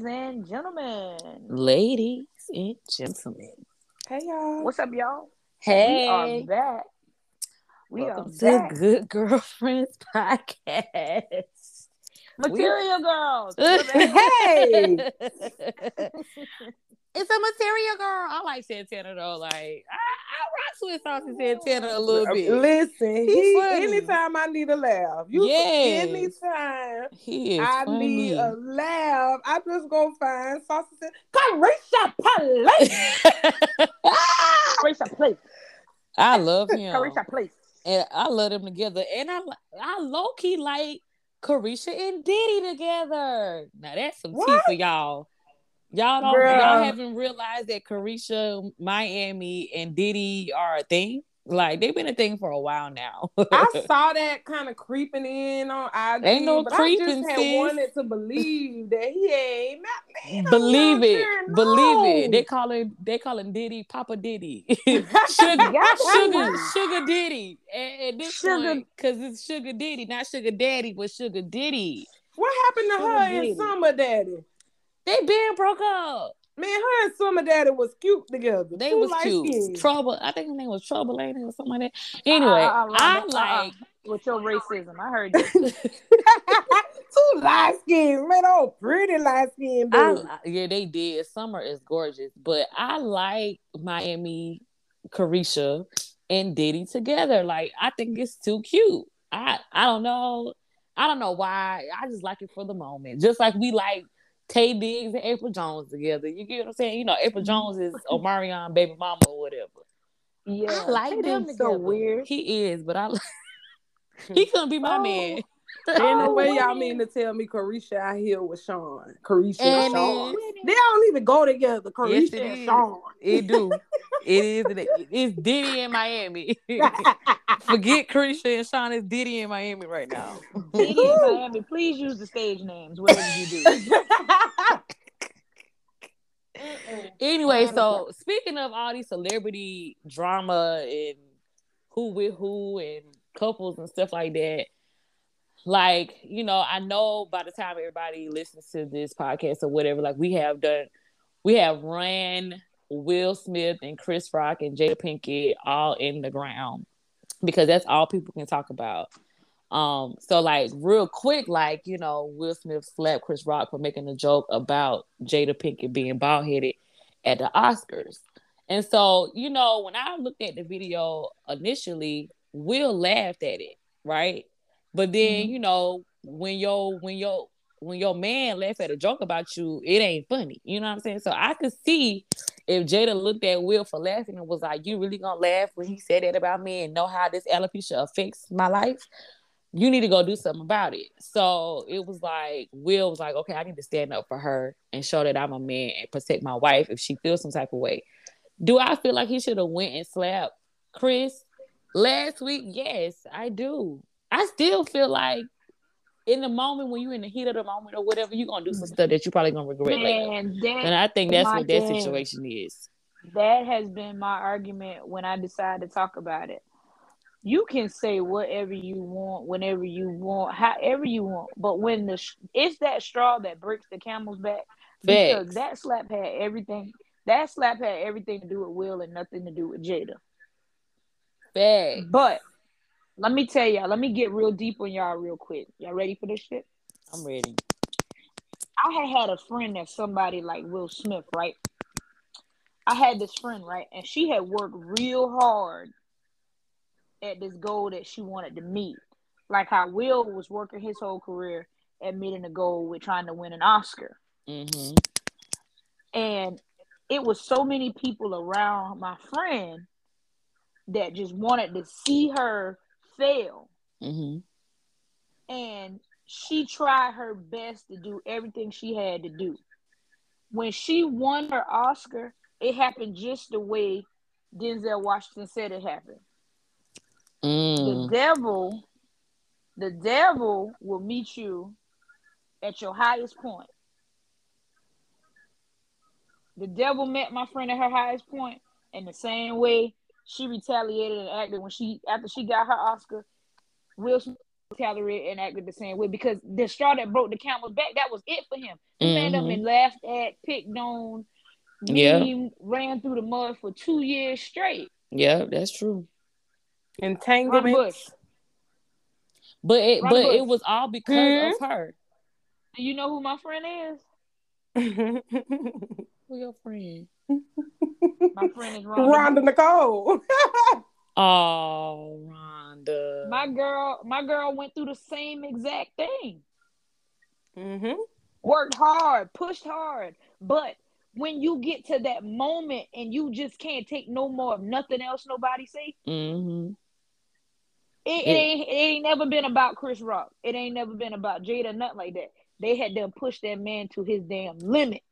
Ladies and gentlemen. Ladies and gentlemen. Hey y'all. What's up, y'all? Hey. We are back. We Welcome are to back. Good Girlfriends Podcast. Material girls. Hey. it's a material girl. I like Santana though. Like I, I rock with Saucy Santana a little bit. Listen, he, anytime I need a laugh, you Yes. anytime He is I funny. need a laugh, I just go find Saucy said, Caresha Please. Caresha, please. I love him. Caresha, please. and I love them together. And I, li- I low key like Caresha and Diddy together. Now that's some tea for y'all. Y'all don't, Girl. y'all haven't realized that Caresha, Miami, and Diddy are a thing. Like they've been a thing for a while now. I saw that kind of creeping in on IG, Ain't no but creeping, I just had sis. wanted to believe that he ain't not man, believe it, not believe it. They call him, they call him Diddy, Papa Diddy, sugar, sugar, sugar Diddy. And at this Sugar- point, because it's Sugar Diddy, not Sugar Daddy, but Sugar Diddy. What happened to Sugar her Daddy. and Summer Daddy? They been broke up. Man, her and Summer Daddy was cute together. They Two was light cute. skins. Trouble. I think his name was Trouble Lady or something like that. Anyway, Uh, I uh, uh, like. With your racism. I heard you. Two light skins, man. Oh, pretty light skin. I, yeah, they did. Summer is gorgeous, but I like Miami, Caresha, and Diddy together. Like I think it's too cute. I I don't know. I don't know why. I just like it for the moment. Just like we like Taye Diggs and Apryl Jones together. You get what I'm saying? You know, Apryl mm-hmm. Jones is Omarion baby mama or whatever. Yeah. I like Taye them Diggs so weird. He is, but I like. he couldn't be my Oh. man. Ain't no Oh, way y'all mean to tell me Caresha out here with Sean. Caresha And and Sean. They don't even go together. Caresha Yes, and is. Sean. It do. it is. It's Diddy in Miami. Forget Caresha and Sean. It's Diddy in Miami right now. Diddy in Miami, please use the stage names, whatever you do. Anyway, so speaking of all these celebrity drama and who with who and couples and stuff like that, like you know, I know by the time everybody listens to this podcast or whatever, like we have done, we have ran Will Smith and Chris Rock and Jada Pinkett all in the ground because that's all people can talk about. Um, so like real quick, like you know, Will Smith slapped Chris Rock for making a joke about Jada Pinkett being bald headed at the Oscars. And so, you know, when I looked at the video initially, Will laughed at it, right? But then, Mhm. you know, when your when your when your man laugh at a joke about you, it ain't funny. You know what I'm saying? So I could see if Jada looked at Will for laughing and was like, "You really gonna laugh when he said that about me and know how this alopecia affects my life?" You need to go do something about it. So it was like Will was like, "Okay, I need to stand up for her and show that I'm a man and protect my wife if she feels some type of way." Do I feel like he should have went and slapped Chris last week? Yes, I do. I still feel like in the moment when you're in the heat of the moment or whatever, you're gonna do some stuff that you're probably gonna regret later. Man, that, And I think that's what that thing. situation is. that has been my argument when I decide to talk about it. You can say whatever you want, whenever you want, however you want, but when the sh- it's that straw that breaks the camel's back, because that slap had everything. That slap had everything to do with Will and nothing to do with Jada. Facts. But let me tell y'all, let me get real deep on y'all real quick. Y'all ready for this shit? I'm ready. I had had a friend that somebody like Will Smith, right? I had this friend, right? And she had worked real hard at this goal that she wanted to meet. Like how Will was working his whole career at meeting the goal with trying to win an Oscar. Mm-hmm. And it was so many people around my friend that just wanted to see her fail. Mm-hmm. and she tried her best to do everything she had to do. When she won her Oscar, it happened just the way Denzel Washington said it happened. The Mm. devil, the devil will meet you at your highest point. The devil met my friend at her highest point in the same way she retaliated and acted when she after she got her Oscar. Will Smith retaliated and acted the same way because the straw that broke the camel's back, that was it for him. He Mhm. ran up and laughed at, picked on, Yeah. memed, ran through the mud for two years straight. Yeah, that's true. Run Entanglement. Bush. But it Run but Bush. it was all because Hmm? of her. Do you know who my friend is? Who your friend? My friend is Rhonda. Rhonda Nikole. Oh, Rhonda. My girl, my girl went through the same exact thing. Mm-hmm. Worked hard, pushed hard, but when you get to that moment and you just can't take no more of nothing else nobody say, mm-hmm. it, it Yeah. ain't it ain't never been about Chris Rock. It ain't never been about Jada, nothing like that. They had to push that man to his damn limit.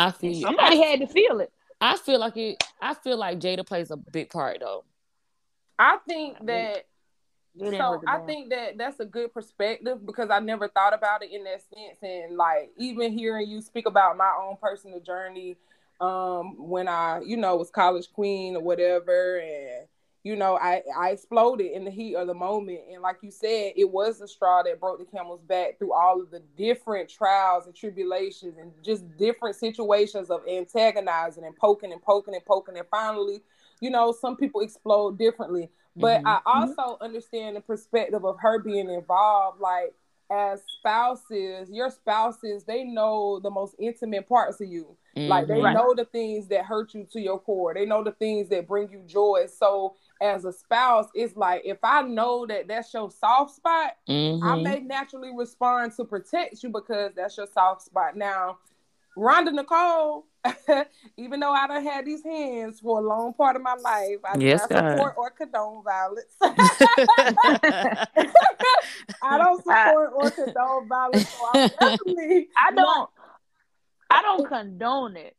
I feel. Somebody I, had to feel it. I feel like it. I feel like Jada plays a big part though. I think that so I think that that's a good perspective because I never thought about it in that sense, and like even hearing you speak about my own personal journey, um, when I you know was college queen or whatever, and you know I I exploded in the heat of the moment, and like you said, it was the straw that broke the camel's back through all of the different trials and tribulations and just different situations of antagonizing and poking and poking and poking, and finally you know, some people explode differently. But Mhm. I also understand the perspective of her being involved, like as spouses, your spouses, they know the most intimate parts of you. Like they Mhm. Right. know the things that hurt you to your core. They know the things that bring you joy. So as a spouse, it's like if I know that that's your soft spot, I Mhm. may naturally respond to protect you because that's your soft spot. Now, Rhonda Nikole, even though I don't have these hands for a long part of my life, I do Yes, not God. support or condone violence. I don't support or condone violence. So I'm definitely I don't I don't condone it.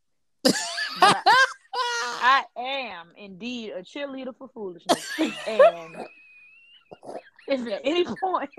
I am indeed a cheerleader for foolishness. And if at any point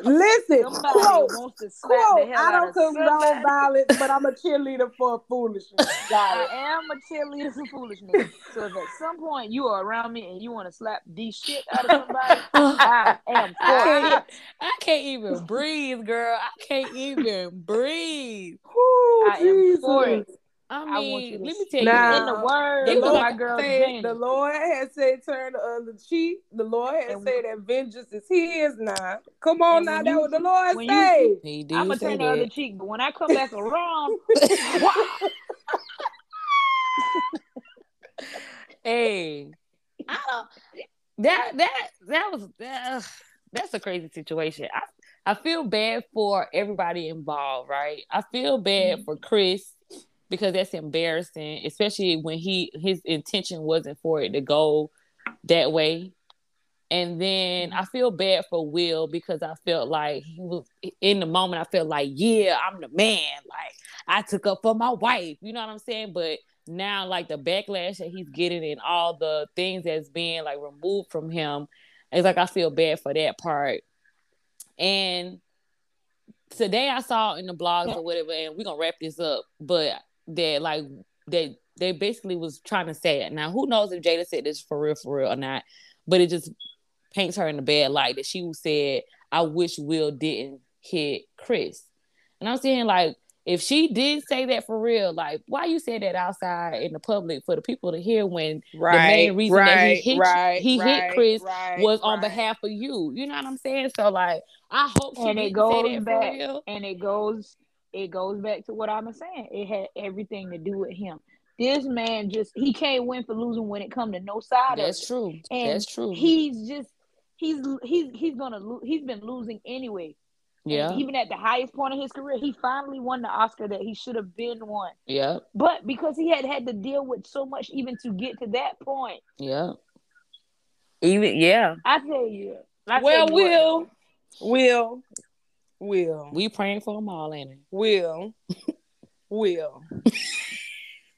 Listen, somebody quote, wants to slap quote, the hell I don't condone violence, but I'm a cheerleader for foolishness. I am a cheerleader for foolishness. So if at some point you are around me and you want to slap the shit out of somebody, oh, I am I for can't, it. I can't even breathe, girl. I can't even breathe. Whew, I am for it. I I want mean, you to let me tell Nah. you. In the words The Lord, my girl said, the Lord has said, turn the other cheek. The Lord has And- said that vengeance is His now. Come on now, when that you- what the Lord when say. I'm gonna turn the other cheek, but when I come back around, hey, I don't. That that that was that, that's a crazy situation. I I feel bad for everybody involved, right? I feel bad Mm-hmm. for Chris because that's embarrassing, especially when he his intention wasn't for it to go that way. And then. I feel bad for Will because I felt like he was in the moment. I felt like, yeah, I'm the man. Like I took up for my wife. You know what I'm saying? But now, like the backlash that he's getting and all the things that's being like removed from him, it's like I feel bad for that part. And today I saw in the blogs or whatever, and we're gonna wrap this up, but that like that they basically was trying to say it. Now, who knows if Jada said this for real, for real or not? But it just paints her in a bad light that she said, "I wish Will didn't hit Chris," and I'm saying like. If she did say that for real, like why you say that outside in the public for the people to hear when Right, main reason that he hit- right, he hit Chris right, was on right. behalf of you. You know what I'm saying? So like I hope she And it didn't goes say that for back- real. and it goes it goes back to what I'm saying. It had everything to do with him. This man just he can't win for losing when it comes to no side That's of it. true. And That's true. He's just he's he's he's gonna lo- he's been losing anyway. And yeah. even at the highest point of his career, he finally won the Oscar that he should have been won. Yeah. But because he had had to deal with so much even to get to that point, Yeah. Even yeah. I tell you. I tell Well, you what, Will, Will, Will, We praying for them all, ain't it? Will, Will.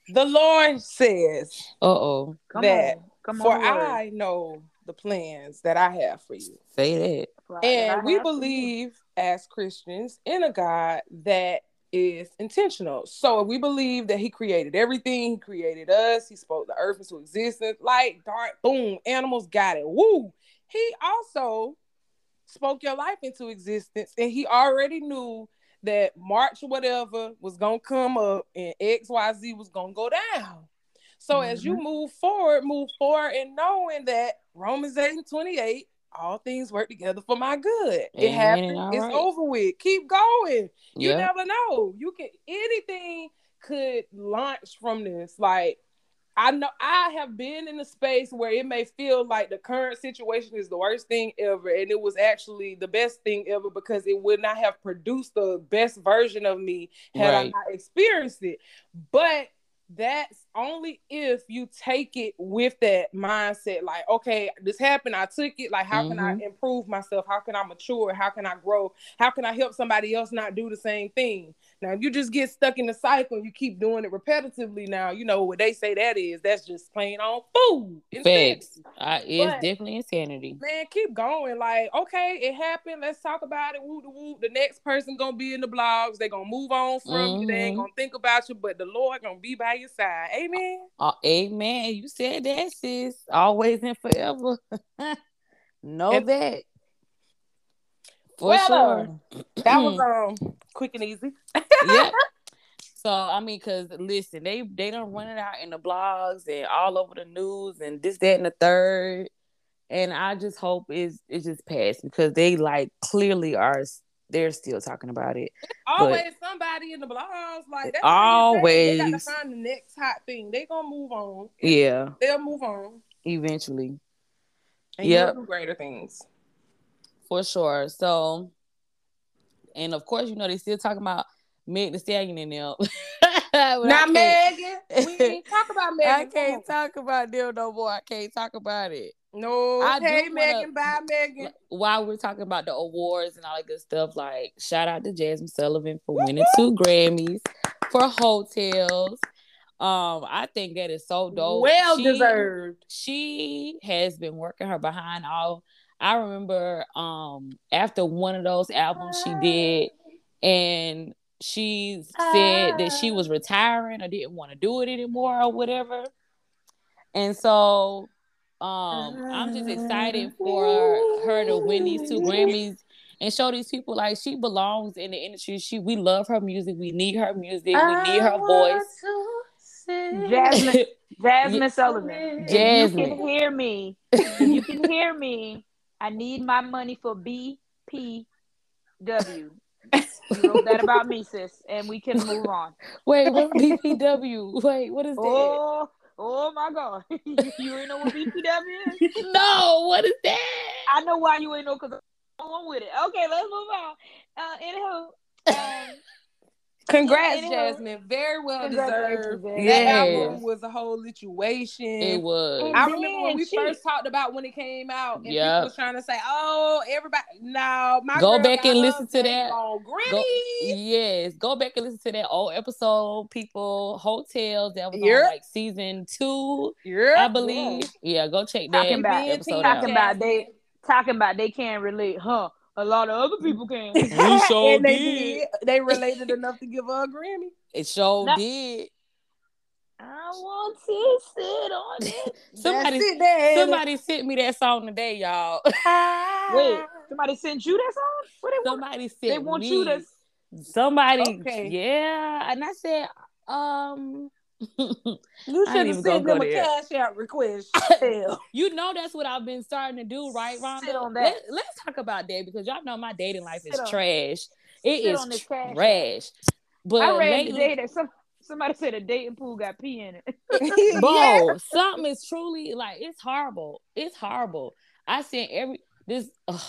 the Lord says, Uh oh. come that on, come For on. I know the plans that I have for you. Say that. For that And we have for you. believe as Christians in a God that is intentional. So if we believe that He created everything, He created us, He spoke the earth into existence, light, dark, boom, animals got it. Woo. He also spoke your life into existence, and he already knew that March whatever was gonna come up and XYZ was gonna go down. So mm-hmm. as you mm-hmm. move forward, move forward and knowing that Romans 8 and 28, all things work together for my good. It happened, it's right. over with. Keep going. You yep. never know. You can anything could launch from this. Like I know I have been in a space where it may feel like the current situation is the worst thing ever, and it was actually the best thing ever because it would not have produced the best version of me had right. I not experienced it. But that's only if you take it with that mindset like okay this happened i took it like how mm-hmm. can i mm-hmm. improve myself how can i mature how can i grow how can i help somebody else not do the same thing now if you just get stuck in the cycle and you keep doing it repetitively now you know what they say that is that's just plain on food facts uh, it's but, definitely insanity man keep going like okay it happened let's talk about it woo woo the next person gonna be in the blogs they gonna move on from mm-hmm. you they ain't mm-hmm. gonna think about you but the lord gonna be by your side amen uh, amen. You said that, sis. Always and forever. know and, that. For well, sure. Uh, that was um quick and easy. yep. So I mean, cause listen, they they don't run it out in the blogs and all over the news and this, that, and the third. And I just hope it's it's just passed because they like clearly are they're still talking about it. always somebody in the blogs like that's always they, got to find the next hot thing. They gonna move on. Yeah, they'll move on eventually. And yeah, greater things for sure. So, and of course, you know they still talking about Meg the Stallion in them. Not Megan. We ain't talk about Megan. I can't talk about them no more. I can't talk about it. No, I hey Megan, bye Megan. While we're talking about the awards and all that good stuff, like shout out to Jazmine Sullivan for winning two Grammys for Heaux Tales. Um, I think that is so dope. Well she, deserved. She has been working her behind all. I remember um after one of those albums she did, and she said that she was retiring or didn't want to do it anymore or whatever. And so um, I'm just excited for her to win these two Grammys and show these people like she belongs in the industry. She we love her music. We need her music. We need her voice. Jazmine, Jazmine Sullivan. Jazmine. If you can hear me. you can hear me. I need my money for BPW. You wrote that about me, sis, and we can move on. Wait, what BPW? Wait, what is that? Oh, my god, you ain't know what BPW is? no, what is that? I know why you ain't know because I'm with it. Okay, let's move on. Uh, anywho, um, Congrats, Jazmine! Very well deserved. That album was a whole situation. It was. And I remember when we she... first talked about when it came out, and yep. people was trying to say, "Oh, everybody." No, my go back and listen to that. Go, yes, go back and listen to that old episode. People, Heaux Tales that was yep. on like season two, yep. I believe. Yeah, go check that talking about, episode talking out. about they talking about they can't relate, huh? A lot of other people can. We sure they did. did. They related enough to give her a Grammy. It sure no. did. I want to sit on it. somebody, somebody sent me that song today, y'all. Wait, somebody sent you that song? What they somebody want? sent They want me. you to. Somebody, okay. yeah, and I said, um, you should have sent them a there. cash out request. you know that's what I've been starting to do, right, Rhonda? Let, us talk about that because y'all know my dating life is trash. It is trash. But I read today that some somebody said a dating pool got pee in it. Bro, yeah. something is truly like it's horrible. It's horrible. I sent every this. Ugh,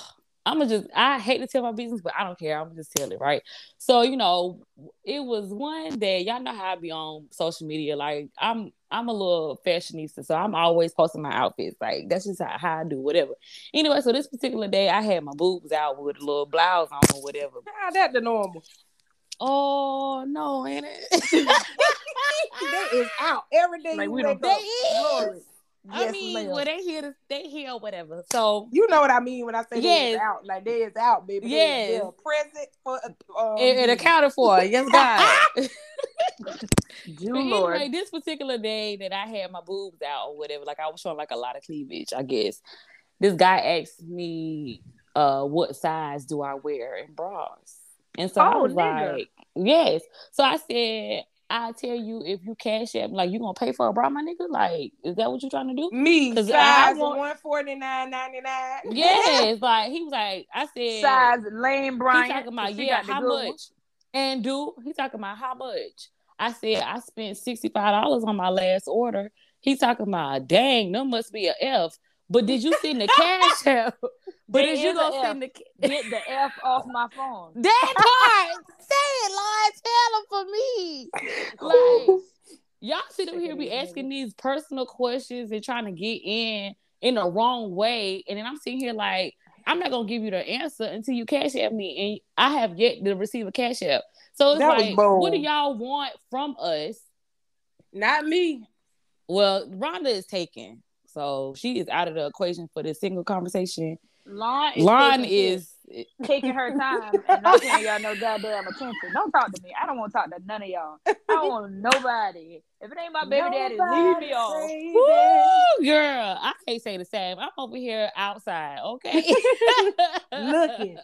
I'm gonna just I hate to tell my business, but I don't care. I'm gonna just tell it, right? So, you know, it was one day, y'all know how I be on social media. Like I'm I'm a little fashionista, so I'm always posting my outfits. Like that's just how, how I do whatever. Anyway, so this particular day I had my boobs out with a little blouse on or whatever. How that the normal? Oh no, ain't it? that is out every day. Like, we don't. They is. Yes, I mean, ma'am. well, they here, to, they here, or whatever. So you know what I mean when I say yes. out, like they is out, baby. Yes, they, present for um, it, it accounted for. yes, God. Do Lord. Anyway, this particular day that I had my boobs out or whatever, like I was showing like a lot of cleavage, I guess. This guy asked me uh, what size do I wear in bras? And so Oh, I was nigga. like, yes. So I said, I tell you, if you cash app, like you gonna pay for a bra, my nigga. Like, is that what you trying to do? Me, I size want- one forty nine ninety nine. Yes, like he was like, I said, Size Lane He talking about yeah, how much? one. And dude, he talking about how much? I said I spent sixty five dollars on my last order. He talking about dang, there must be a F. But did you send the cash out? But There is you is a gonna send the Get the F off my phone. that part? Say it, Lord. Tell him for me. Like y'all sit up here be asking these personal questions and trying to get in in the wrong way, and then I'm sitting here like I'm not gonna give you the answer until you cash app me, and I have yet to receive a cash app. So it's That like, what do y'all want from us? Not me. Well, Rhonda is taken, so she is out of the equation for this single conversation. Lon is, Lon taking, is taking her time and not paying y'all no goddamn attention. Don't talk to me. I don't want to talk to none of y'all. I don't want nobody. If it ain't my baby daddy, leave me off. Woo, girl. I can't say the same. I'm over here outside, okay? Looking.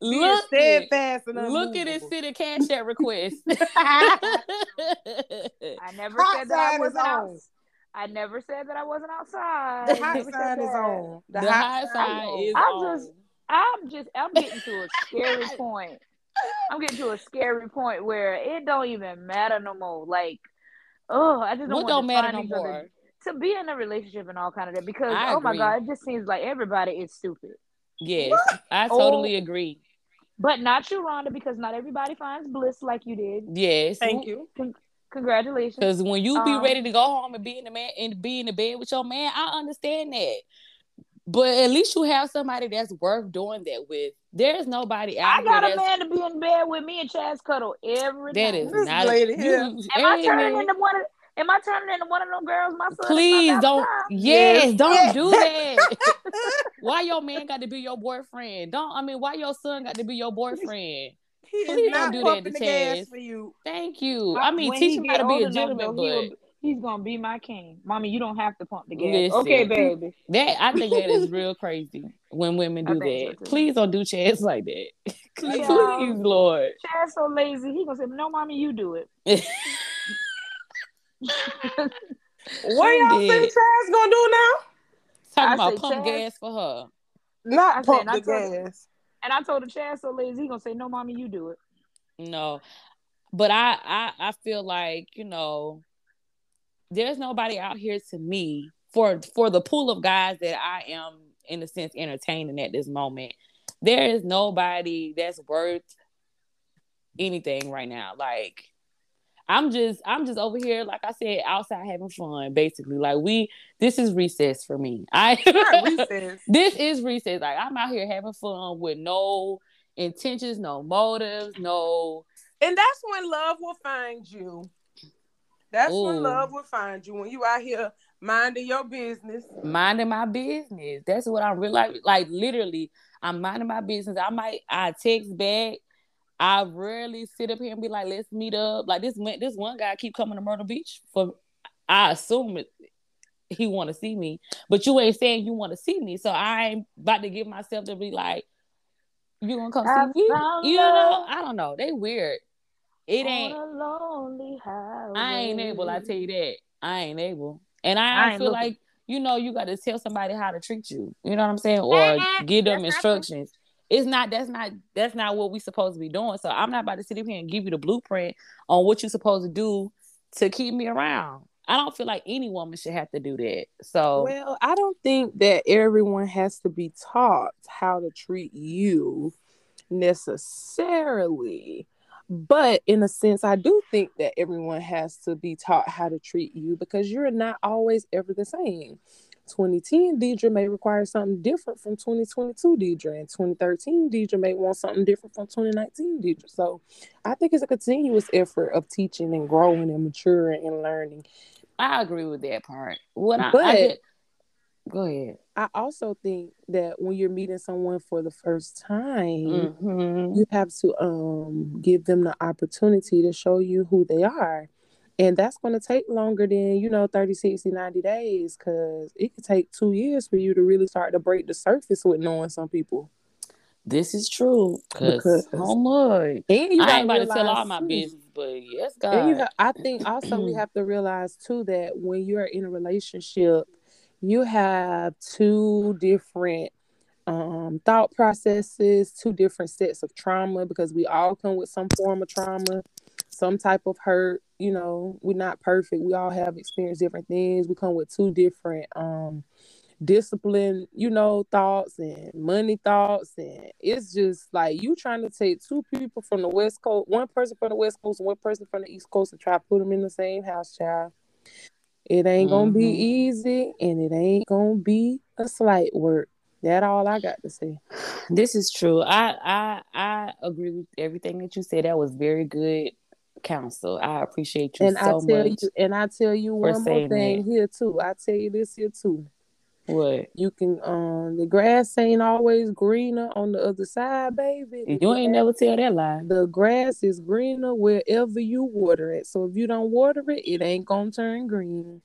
Being Look steadfast and Look at this city cash app request. I never Hot said that I wasn't out. On. I never said that I wasn't outside. The I hot never said is on. the, high side is I'm on. just- I'm just I'm getting to a scary point. I'm getting to a scary point where it don't even matter no more. Like, oh, I just don't what want don't the matter no findings of the- more. to be in a relationship and all kind of that because I oh my god, it just seems like everybody is stupid. Yes, I oh. totally Oh. agree. But not you, Rhonda, because not everybody finds bliss like you did. Yes, Thank you. Congratulations. Because when you be Um, ready to go home and be in the man and be in the bed with your man, I understand that. But at least you have somebody that's worth doing that with. There's nobody out there. I got here a man to be in bed with me and Chaz cuddle every that night. is This not lady you, here. Am I hey, turning man. into one of Am I turning into one of them girls? My son Please not don't. Yes, Yes. don't do that. why your man got to be your boyfriend? Don't. I mean, why your son got to be your boyfriend? He Please is don't do that pumping to the gas for you. Thank you. Uh, I mean, teach him how to be a gentleman, though, but he's gonna be my king. Mommy, you don't have to pump the gas. Listen. Okay, baby. that I think that is real crazy when women do think so, that. Please don't do Chaz like that. Please, Yeah. Lord. Chaz so lazy. He gonna say, "No, mommy, you do it." What y'all did. think Chaz gonna do now? Talking I about pump Chaz- gas for her. Not I pump I the told- gas. And I told the Chaz so lazy. He gonna say, "No, mommy, you do it." No, but I, I I feel like you know, there's nobody out here to me for for the pool of guys that I am in a sense entertaining at this moment. There is nobody that's worth anything right now. Like I'm just I'm just over here, like I said, outside having fun. Basically, like we this is recess for me. I recess. this is recess. Like I'm out here having fun with no intentions, no motives, no And that's when love will find you. That's Ooh. when love will find you. When you out here minding your business. minding my business. That's what I'm really like. Like literally, I'm minding my business. I might I text back. I rarely sit up here and be like, let's meet up. Like this one- this one guy keep coming to Myrtle Beach for I assume it, he want to see me, but you ain't saying you want to see me. So I'm about to give myself to be like, you gonna come I see me? You know, I don't know. They weird. It ain't. a lonely highway. I ain't able. I tell you that. I ain't able. And I, I ain't feel looking. like you know you got to tell somebody how to treat you. You know what I'm saying, or give them That's not true. instructions. It's not. That's not. That's not what we supposed to be doing. So I'm not about to sit up here and give you the blueprint on what you're supposed to do to keep me around. I don't feel like any woman should have to do that. So Well, I don't think that everyone has to be taught how to treat you necessarily. But in a sense, I do think that everyone has to be taught how to treat you because you're not always ever the same. 2010 Deidre may require something different from 2022 Deidre, and 2013 Deidre may want something different from 2019 Deidre. So I think it's a continuous effort of teaching and growing and maturing and learning. I agree with that part. What I, I But- did, go ahead. I also think that when you're meeting someone for the first time, Mhm. you have to um give them the opportunity to show you who they are. And that's going to take longer than, you know, 30, 60, 90 days because it could take two years for you to really start to break the surface with knowing some people. This is true. Because oh my, I ain't about to tell all my business, but yes, God. I think also we have to realize too that when you're in a relationship, you have two different um, thought processes, two different sets of trauma because we all come with some form of trauma, some type of hurt. You know, we're not perfect. We all have experienced different things. We come with two different um, discipline, you know, thoughts and money thoughts. And it's just like you trying to take two people from the West Coast, one person from the West Coast and one person from the East Coast and try to put them in the same house, child. It ain't gonna mm-hmm. be easy and it ain't gonna be a slight work. That all I got to say. This is true. I I I agree with everything that you said. That was very good counsel. I appreciate you and so I tell much. You, and I tell you one more thing that. here too. I tell you this here too. What? You can um the grass ain't always greener on the other side, baby. The you ain't never tell that lie. The grass is greener wherever you water it. So if you don't water it, it ain't gonna turn green.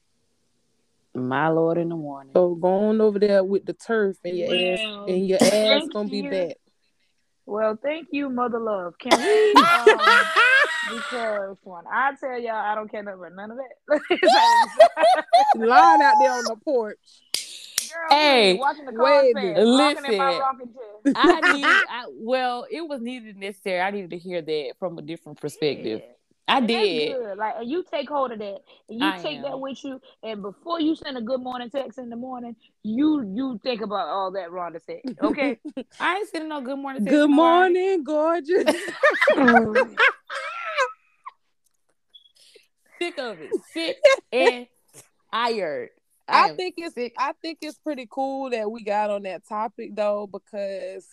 My Lord in the morning. So going over there with the turf and your well, ass and your ass gonna you. be back. Well, thank you, Mother Love. Can we um, because when I tell y'all I don't care about none of that. Lying out there on the porch. Girl, hey, watching the wait, listen. I need. I, well, it was needed necessary. I needed to hear that from a different perspective. Yeah. I and did. Like, and you take hold of that, and you I take am. that with you. And before you send a good morning text in the morning, you you think about all that Rhonda said. Okay, I ain't sending no good morning. Text good morning, gorgeous. Sick of it. Sick and tired. I, I think it's sick. I think it's pretty cool that we got on that topic though, because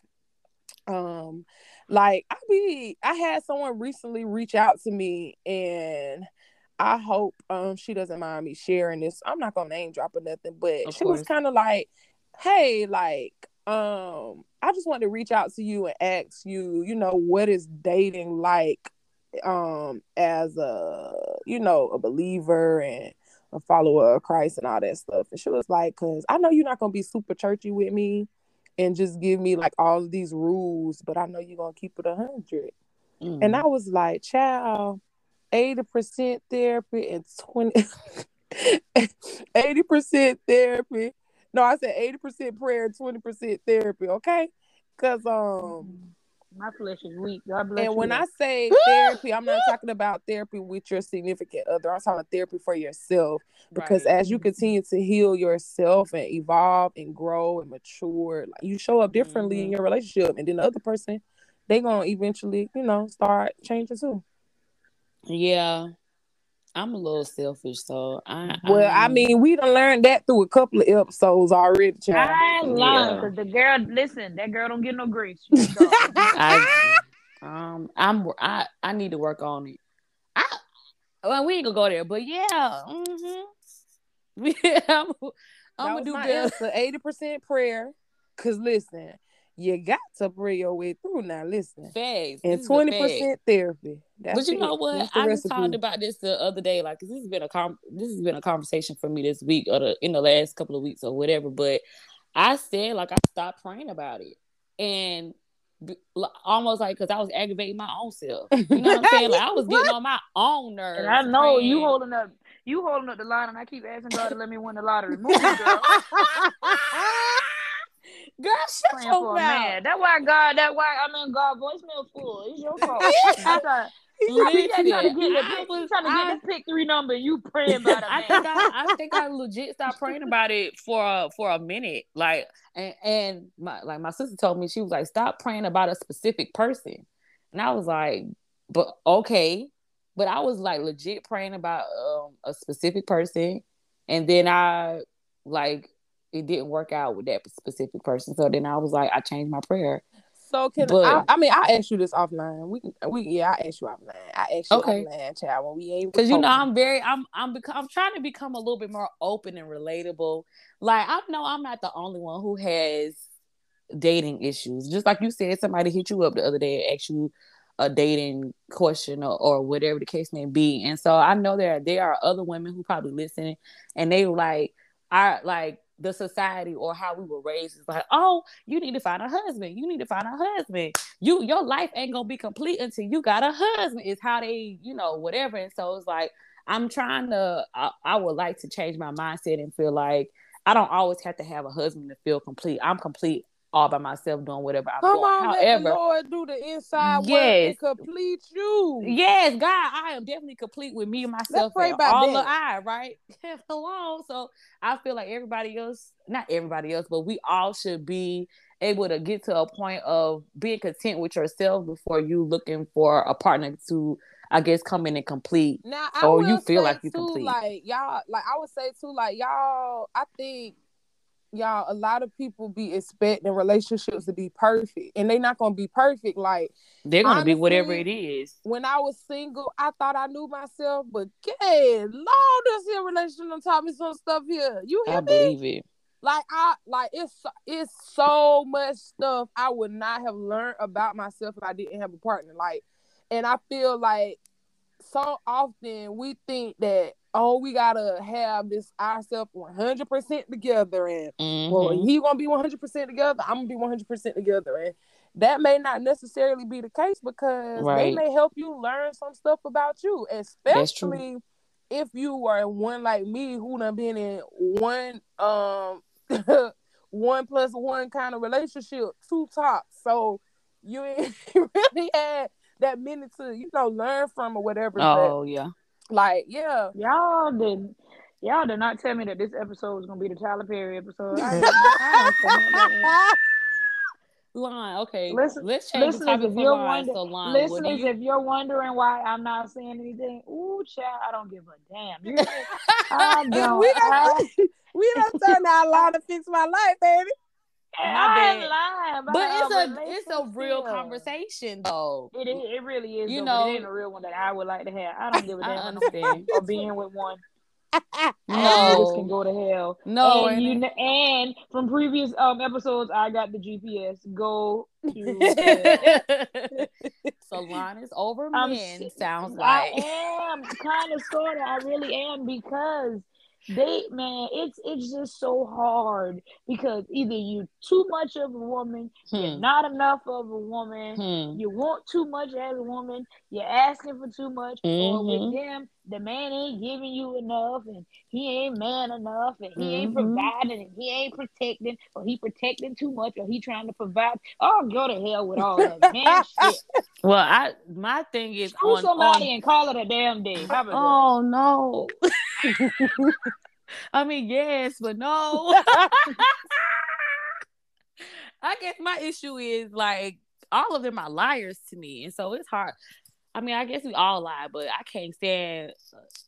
um like I be I had someone recently reach out to me and I hope um she doesn't mind me sharing this. I'm not gonna name drop or nothing, but of she course. was kind of like, hey, like um I just wanted to reach out to you and ask you, you know, what is dating like um as a you know a believer and a follower of Christ and all that stuff. And she was like, cause I know you're not gonna be super churchy with me and just give me like all of these rules, but I know you're gonna keep it a 100 mm. And I was like, child, 80% therapy and 20 80% therapy. No, I said 80% prayer, 20% therapy, okay? Cause um my flesh is weak. God bless and you. when I say therapy, I'm not talking about therapy with your significant other. I'm talking therapy for yourself. Because right. as you continue to heal yourself and evolve and grow and mature, like you show up differently mm-hmm. in your relationship. And then the other person, they gonna eventually, you know, start changing too. Yeah. I'm a little selfish, so I. Well, I, I mean, we done learned that through a couple of episodes already. Child. I learned because yeah. the girl, listen, that girl don't get no grace. I, um, I'm, I, I need to work on it. I, well, we ain't gonna go there, but yeah, mm-hmm. yeah, I'm, I'm gonna do this. Eighty percent prayer, cause listen, you got to pray your way through. Now, listen, Facts. and twenty percent therapy. That's but you it. know what? I was talking about this the other day. Like this has been a com- this has been a conversation for me this week or the, in the last couple of weeks or whatever. But I said like I stopped praying about it, and almost like because I was aggravating my own self. You know what I'm saying? Like I was getting on my own nerves. And I know praying. you holding up, you holding up the line, and I keep asking God to let me win the lottery. Move, girl. Girl, shut your mouth. That's why God. That's why I mean God voicemail full. It's your fault. I thought, He's trying, trying to get the pick, was, trying to get I, the pick three number. You praying about it. I think I, I think I legit stopped praying about it for a, for a minute. Like and and my like my sister told me she was like stop praying about a specific person, and I was like, but okay, but I was like legit praying about um, a specific person, and then I like it didn't work out with that specific person. So then I was like, I changed my prayer. So can but, I, I mean I asked you this offline. We can, we yeah, I asked you offline. I asked you okay. offline, child, when we ain't because you know I'm very I'm I'm become I'm trying to become a little bit more open and relatable. Like I know I'm not the only one who has dating issues. Just like you said, somebody hit you up the other day and asked you a dating question or, or whatever the case may be. And so I know there there are other women who probably listen and they like I like the society or how we were raised is like, oh, you need to find a husband. You need to find a husband. You your life ain't gonna be complete until you got a husband. Is how they, you know, whatever. And so it's like I'm trying to. I, I would like to change my mindset and feel like I don't always have to have a husband to feel complete. I'm complete all by myself doing whatever I'm Come doing. on, However, let the Lord do the inside Yes. work and complete you. Yes, God, I am definitely complete with me and myself pray and about all that. the I, right? Hello. So I feel like everybody else, not everybody else, but we all should be able to get to a point of being content with yourself before you looking for a partner to, I guess, come in and complete. Now, I Or you feel like you too, complete. like y'all, like I would say too, like y'all. I think y'all, a lot of people be expecting relationships to be perfect, and they not gonna be perfect. Like They're gonna be whatever it is when I was single, I thought I knew myself, but good Lord, this here relationship taught me some stuff here. You hear I me? believe it. like I like it's it's so much stuff I would not have learned about myself if I didn't have a partner. Like, and I feel like so often we think that oh we gotta have this ourselves one hundred percent together, and well Mhm. he gonna be one hundred percent together, I'm gonna be one hundred percent together, and that may not necessarily be the case because they may help you learn some stuff about you, especially if you are one like me who done been in one um one plus one kind of relationship, two tops. So you ain't really had that many to, you know, learn from or whatever. Oh yeah. But like, yeah. Y'all did y'all did not tell me that this episode was gonna be the Tyler Perry episode. I, I don't think that. Line. Okay. Listen- Let's change the listeners, topic if you're line. wonder- So line. What Listeners, you? if you're wondering why I'm not saying anything, ooh, child, I don't give a damn. You hear me? I don't. we I, done, we done turned our line to fix my life, baby. My I bad. lying, But it's a it's a real conversation though. It is, it really is. You though, know- it ain't a real one that I would like to have. I don't give a I damn understand. or being with one. No. this can go to hell. No, and, you, and from previous um episodes, I got the GPS. Go to hell. so line is over men. Sounds like I am kind of sort of. I really am because they man, it's it's just so hard because either you too much of a woman, you're Hmm. not enough of a woman. Hmm. You want too much as a woman. You're asking for too much. Or Mhm. with them, the man ain't giving you enough, and he ain't man enough, and he ain't Mhm. providing, and he ain't protecting, or he protecting too much, or he trying to provide. Oh, go to hell with all that man shit. Well, I my thing is Screw on, somebody on and call it a damn day. How about Oh no. I mean, yes, but no. I guess my issue is like all of them are liars to me, and so it's hard. I mean, I guess we all lie, but I can't stand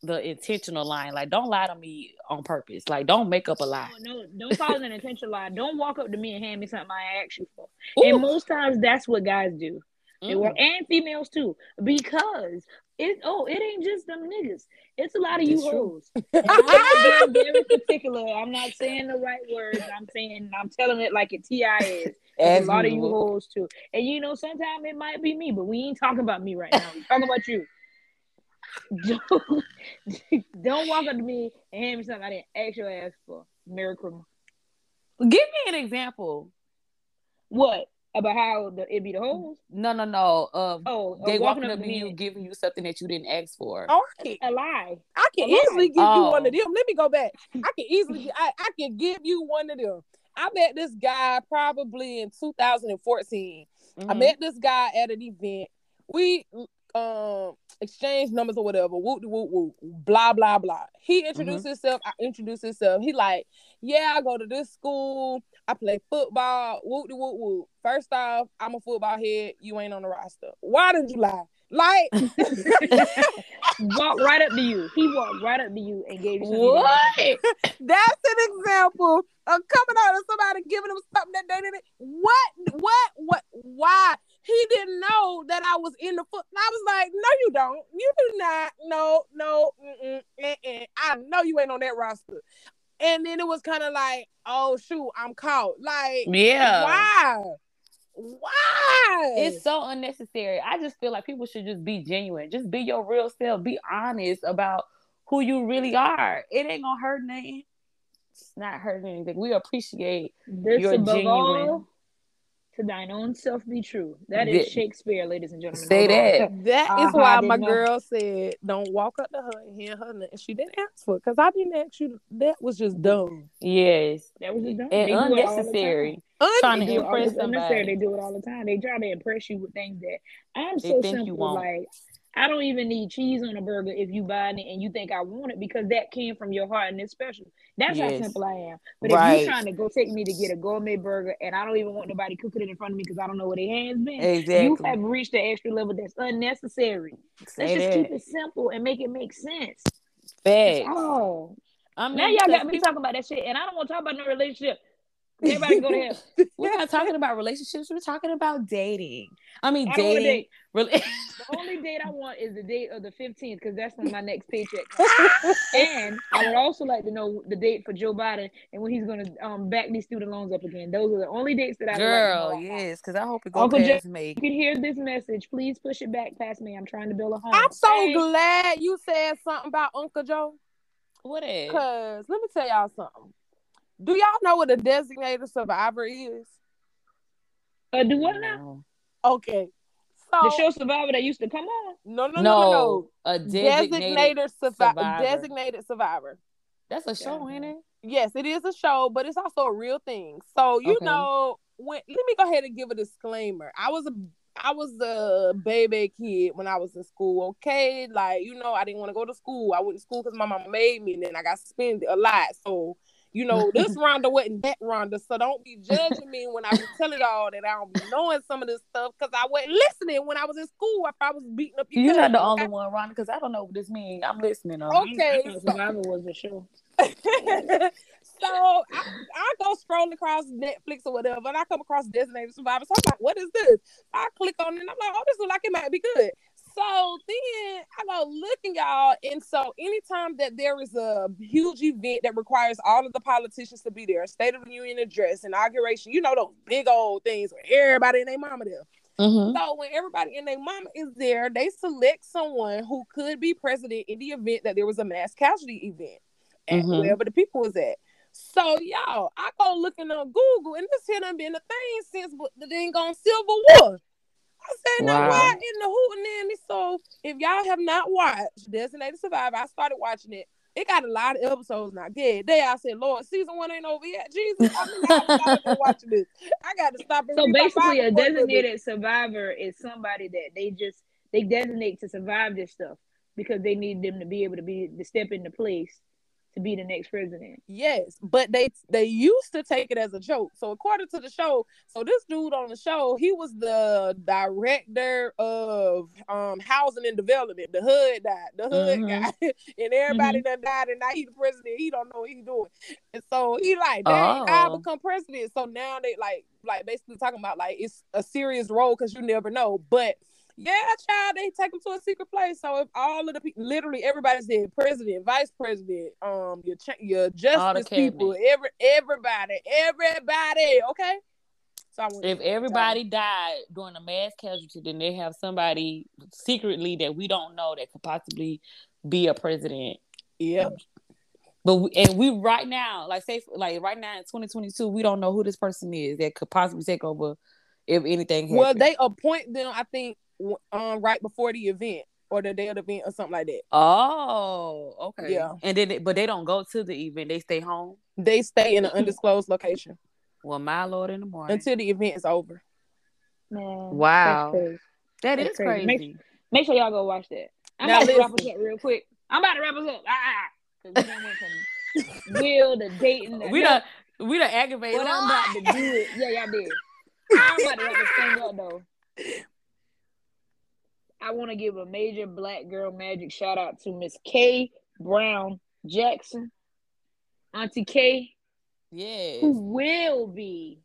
the intentional lying. Like, don't lie to me on purpose. Like, don't make up a lie. No, no, don't cause an intentional lie. Don't walk up to me and hand me something I asked you for. Ooh. And most times that's what guys do. They Mm. work and females too, because it oh it ain't just them niggas. It's a lot of you That's true. hoes. I'm being very particular. I'm not saying the right words. I'm saying I'm telling it like it ti is. As a lot of you usual. hoes too. And you know, sometimes it might be me, but we ain't talking about me right now. We talking about you. Don't, don't walk up to me and hand me something I didn't actually ask your ass for. Merry criminal. Give me an example. What? About how the it be the hoes? No, no, no. Of Oh, they uh, walking up to me you, and- giving you something that you didn't ask for. Oh, I can, a lie. I can Come on. easily give you Oh. one of them. Let me go back. I can easily, I, I can give you one of them. I met this guy probably in 2014. I Mhm. met this guy at an event. We um exchanged numbers or whatever. Whoop de whoop whoop. Blah blah blah. He introduced himself. I introduced himself. He like, yeah, I go to this school. I play football. Whoop de whoop whoop. First off, I'm a football head. You ain't on the roster. Why did you lie? Like, Walked right up to you. He walked right up to you and gave you something. you didn't ask for. What? that's an example of coming out of somebody giving him something that they didn't. What? What? What? Why? He didn't know that I was in the foot. I was like, no, you don't. You do not. No, no. Mm-mm, mm-mm. I know you ain't on that roster. And then it was kind of like, oh shoot, I'm caught. Like, Yeah. why? Why? It's so unnecessary. I just feel like people should just be genuine. Just be your real self. Be honest about who you really are. It ain't gonna hurt nothing. it's not hurting anything. We appreciate This your above genuine. all, to thine own self be true. That is Shakespeare, ladies and gentlemen. Say Hold on. that. That is Uh-huh, why I didn't my know. girl said, "Don't walk up to her and hand her nothing." She didn't ask for it because I didn't ask you. That was just dumb. Yes, That was just dumb. and They do it all the time. unnecessary. Trying to do it all- impress it's unnecessary. somebody. They do it all the time. They try to impress you with things that I'm They so think you simple. won't. Like I don't even need cheese on a burger if you buy it and you think I want it because that came from your heart and it's special. That's how simple I am. But if you're trying to go take me to get a gourmet burger and I don't even want nobody cooking it in front of me because I don't know where their hands been, exactly. you have reached the extra level that's unnecessary. Let's Say just keep it simple and make it make sense. Facts. Oh, I mean, now y'all got me talking about that shit, and I don't want to talk about no relationship. Everybody go to hell. We're not talking about relationships. We're talking about dating. I mean, I don't want to dating. date. Really. The only date I want is the date of the 15th because that's when my next paycheck comes. and I would also like to know the date for Joe Biden and when he's going to um, back these student loans up again. Those are the only dates that I Girl, like yes, because I hope it goes past Joe- May. You can hear this message. Please push it back past me. I'm trying to build a home. I'm so Hey, glad you said something about Uncle Joe. What is? Cause let me tell y'all something. Do y'all know what a designated survivor is? Uh, do what now? Okay. So The show Survivor that used to come on. no, no, no, No, no, no. a designated. Designated, survi- survivor. designated survivor. That's a show, Yeah. ain't it? Yes, it is a show, but it's also a real thing. So you Okay. know, when let me go ahead and give a disclaimer. I was a I was a baby kid when I was in school. Okay, like you know, I didn't want to go to school. I went to school because my mama made me, and then I got suspended a lot. So you know, this Rhonda wasn't that Rhonda. So don't be judging me when I was telling y'all that I don't be knowing some of this stuff because I wasn't listening when I was in school. If I was beating up your You're not the only one, Ron, because I don't know what this means. I'm listening. Um, though. Okay. I Survivor was the show. so I, I go scrolling across Netflix or whatever, and I come across Designated Survivor. So I'm like, what is this? I click on it, and I'm like, oh, this looks like it might be good. So then I go looking, y'all, and so anytime that there is a huge event that requires all of the politicians to be there, State of the Union address, inauguration, you know those big old things where everybody and their mama there. Mhm. So when everybody and their mama is there, they select someone who could be president in the event that there was a mass casualty event at Mhm. wherever the people was at. So y'all, I go looking on Google, and this here done been a thing since the dang on Civil War. I said, now Wow. why in the hootenanny? So if y'all have not watched Designated Survivor, I started watching it. It got a lot of episodes now. Good day. I said, Lord, season one ain't over yet. Jesus, I mean, I gotta stop watching this. I got to stop and So basically, a Bible for little bit. designated survivor is somebody that they just they designate to survive this stuff because they need them to be able to be to step into place to be the next president. Yes, but they they used to take it as a joke. So according to the show, so this dude on the show, he was the director of um housing and development. The hood died, the hood Mhm. guy, and everybody Mm-hmm. done died, and now he the president. He don't know what he doing, and so he like, dang, I Oh. become president. So now they like like basically talking about like it's a serious role because you never know, but. Yeah, child, they take them to a secret place. So if all of the people, literally everybody's there, president, vice president, um, your cha- your justice people, every everybody, everybody, okay. So I If everybody died during a mass casualty, then they have somebody secretly that we don't know that could possibly be a president. yeah, But we, and we right now, like say, like right now in 2022, we don't know who this person is that could possibly take over if anything. Happens. well, they appoint them, I think, um, right before the event or the day of the event or something like that. Oh, okay. Yeah. And then, they- but they don't go to the event; they stay home. They stay in an undisclosed location Well, my lord, in the morning. until the event is over. Man, Wow. that's crazy. that That's is crazy. crazy. Make- Make sure y'all go watch that. I'm Now about to wrap us up real quick. I'm about to wrap us up. Ah, ah. Because we done went from Will to dating. To we done, we done aggravated. What I'm about to do it. Yeah, y'all did. I'm about to wrap this thing up though. I want to give a major black girl magic shout out to Miss K Brown Jackson, Auntie K, Yes. who will be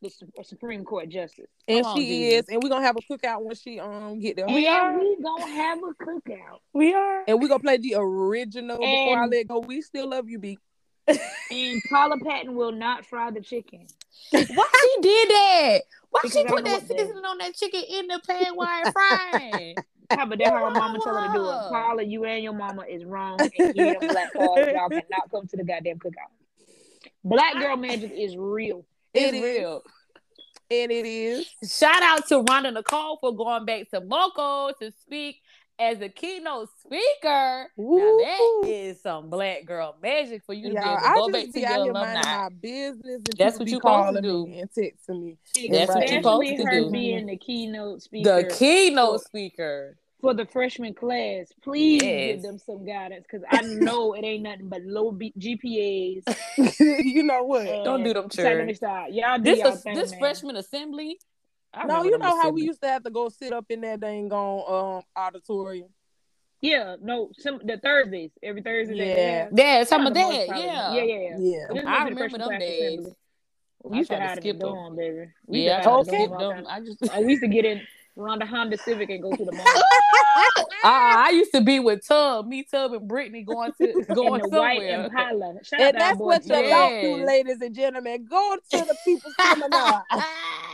the Supreme Court Justice. And Come on, she Jesus. is, and we're gonna have a cookout when she um get there. We are. We gonna have a cookout. We are. And we're gonna play the original before I let go. We still love you, B. And Paula Patton will not fry the chicken. Why she did that? Why Because she put that seasoning on that chicken in the pan while it's frying? How about that? How her mama tell her to do it. Paula, you and your mama is wrong. And you them black cars, y'all cannot come to the goddamn cookout. Black girl magic is real. It's It is. real. And it is. Shout out to Rhonda Nikole for going back to Moco to speak as a keynote speaker. Now that Woo. is some black girl magic for you to be Y'all, able to I go just back to your out here minding alumni. my business and That's what be you supposed to calling do. me and texting me. That's what you supposed Especially to her do. being the keynote speaker The keynote for- speaker. for the freshman class. Please Yes. give them some guidance because I know it ain't nothing but low B- GPAs. you know what? Don't do them and children. secondary style. Y'all do This y'all is thing, this man. freshman assembly. I no, you know how we used to have to go sit up in that dang on um auditorium. Yeah, no, some the Thursdays every Thursday. Yeah. have- Yeah, some of that. Yeah. yeah, yeah, yeah. Yeah. I was the remember freshman them days. assembly. We I used to to skip the them. baby. We Yeah, I used to tried hide to in the skip dorm all the them. I just we used to get in around the Honda Civic and go to the mall. uh, I used to be with Tub, me, Tub, and Brittany going to in going the white somewhere. Impala. Shout And to that's what you Tub. Yeah. don't do, ladies and gentlemen. Go to the people's seminar.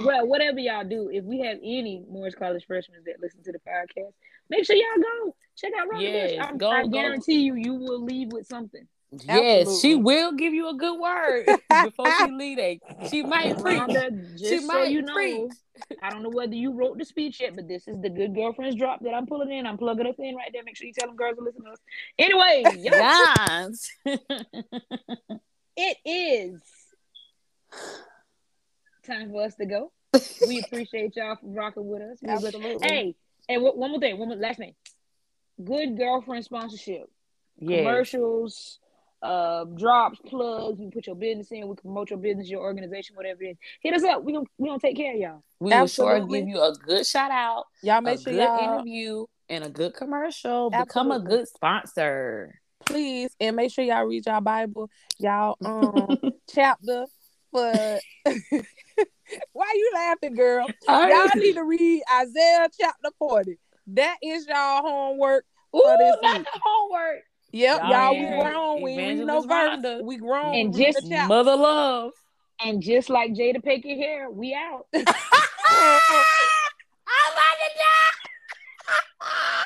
Well, whatever y'all do, if we have any Morris College freshmen that listen to the podcast, make sure y'all go check out Rhonda Yes, Bush. I, go- I go. guarantee you, you will leave with something. Yes, she will give you a good word before she leave. It. She might preach. Rhonda, just She so might you know, preach. I don't know whether you wrote the speech yet, but this is the good girlfriends drop that I'm pulling in. I'm plugging us in right there. Make sure you tell them girls to listen to us. Anyway, Yes. it is time for us to go. We appreciate y'all for rocking with us. Absolutely. Hey, and one more thing, one more last name. Good girlfriend sponsorship, yes. commercials, uh, drops, plugs. We put your business in. We promote your business, your organization, whatever it is. Hit us up. We gonna we gonna take care of y'all. We will sure give you a good shout out, Y'all a make sure good y'all interview, and a good commercial. Become a good sponsor. please and make sure y'all read y'all Bible, y'all um chapter for why you laughing, girl? Y'all need to read Isaiah chapter 40. That is y'all homework Ooh, for this week. the homework. Yep, y'all, y'all we grown. We ain't no verse. We grown. And just mother love. And just like Jada pick your hair, we out. I to die.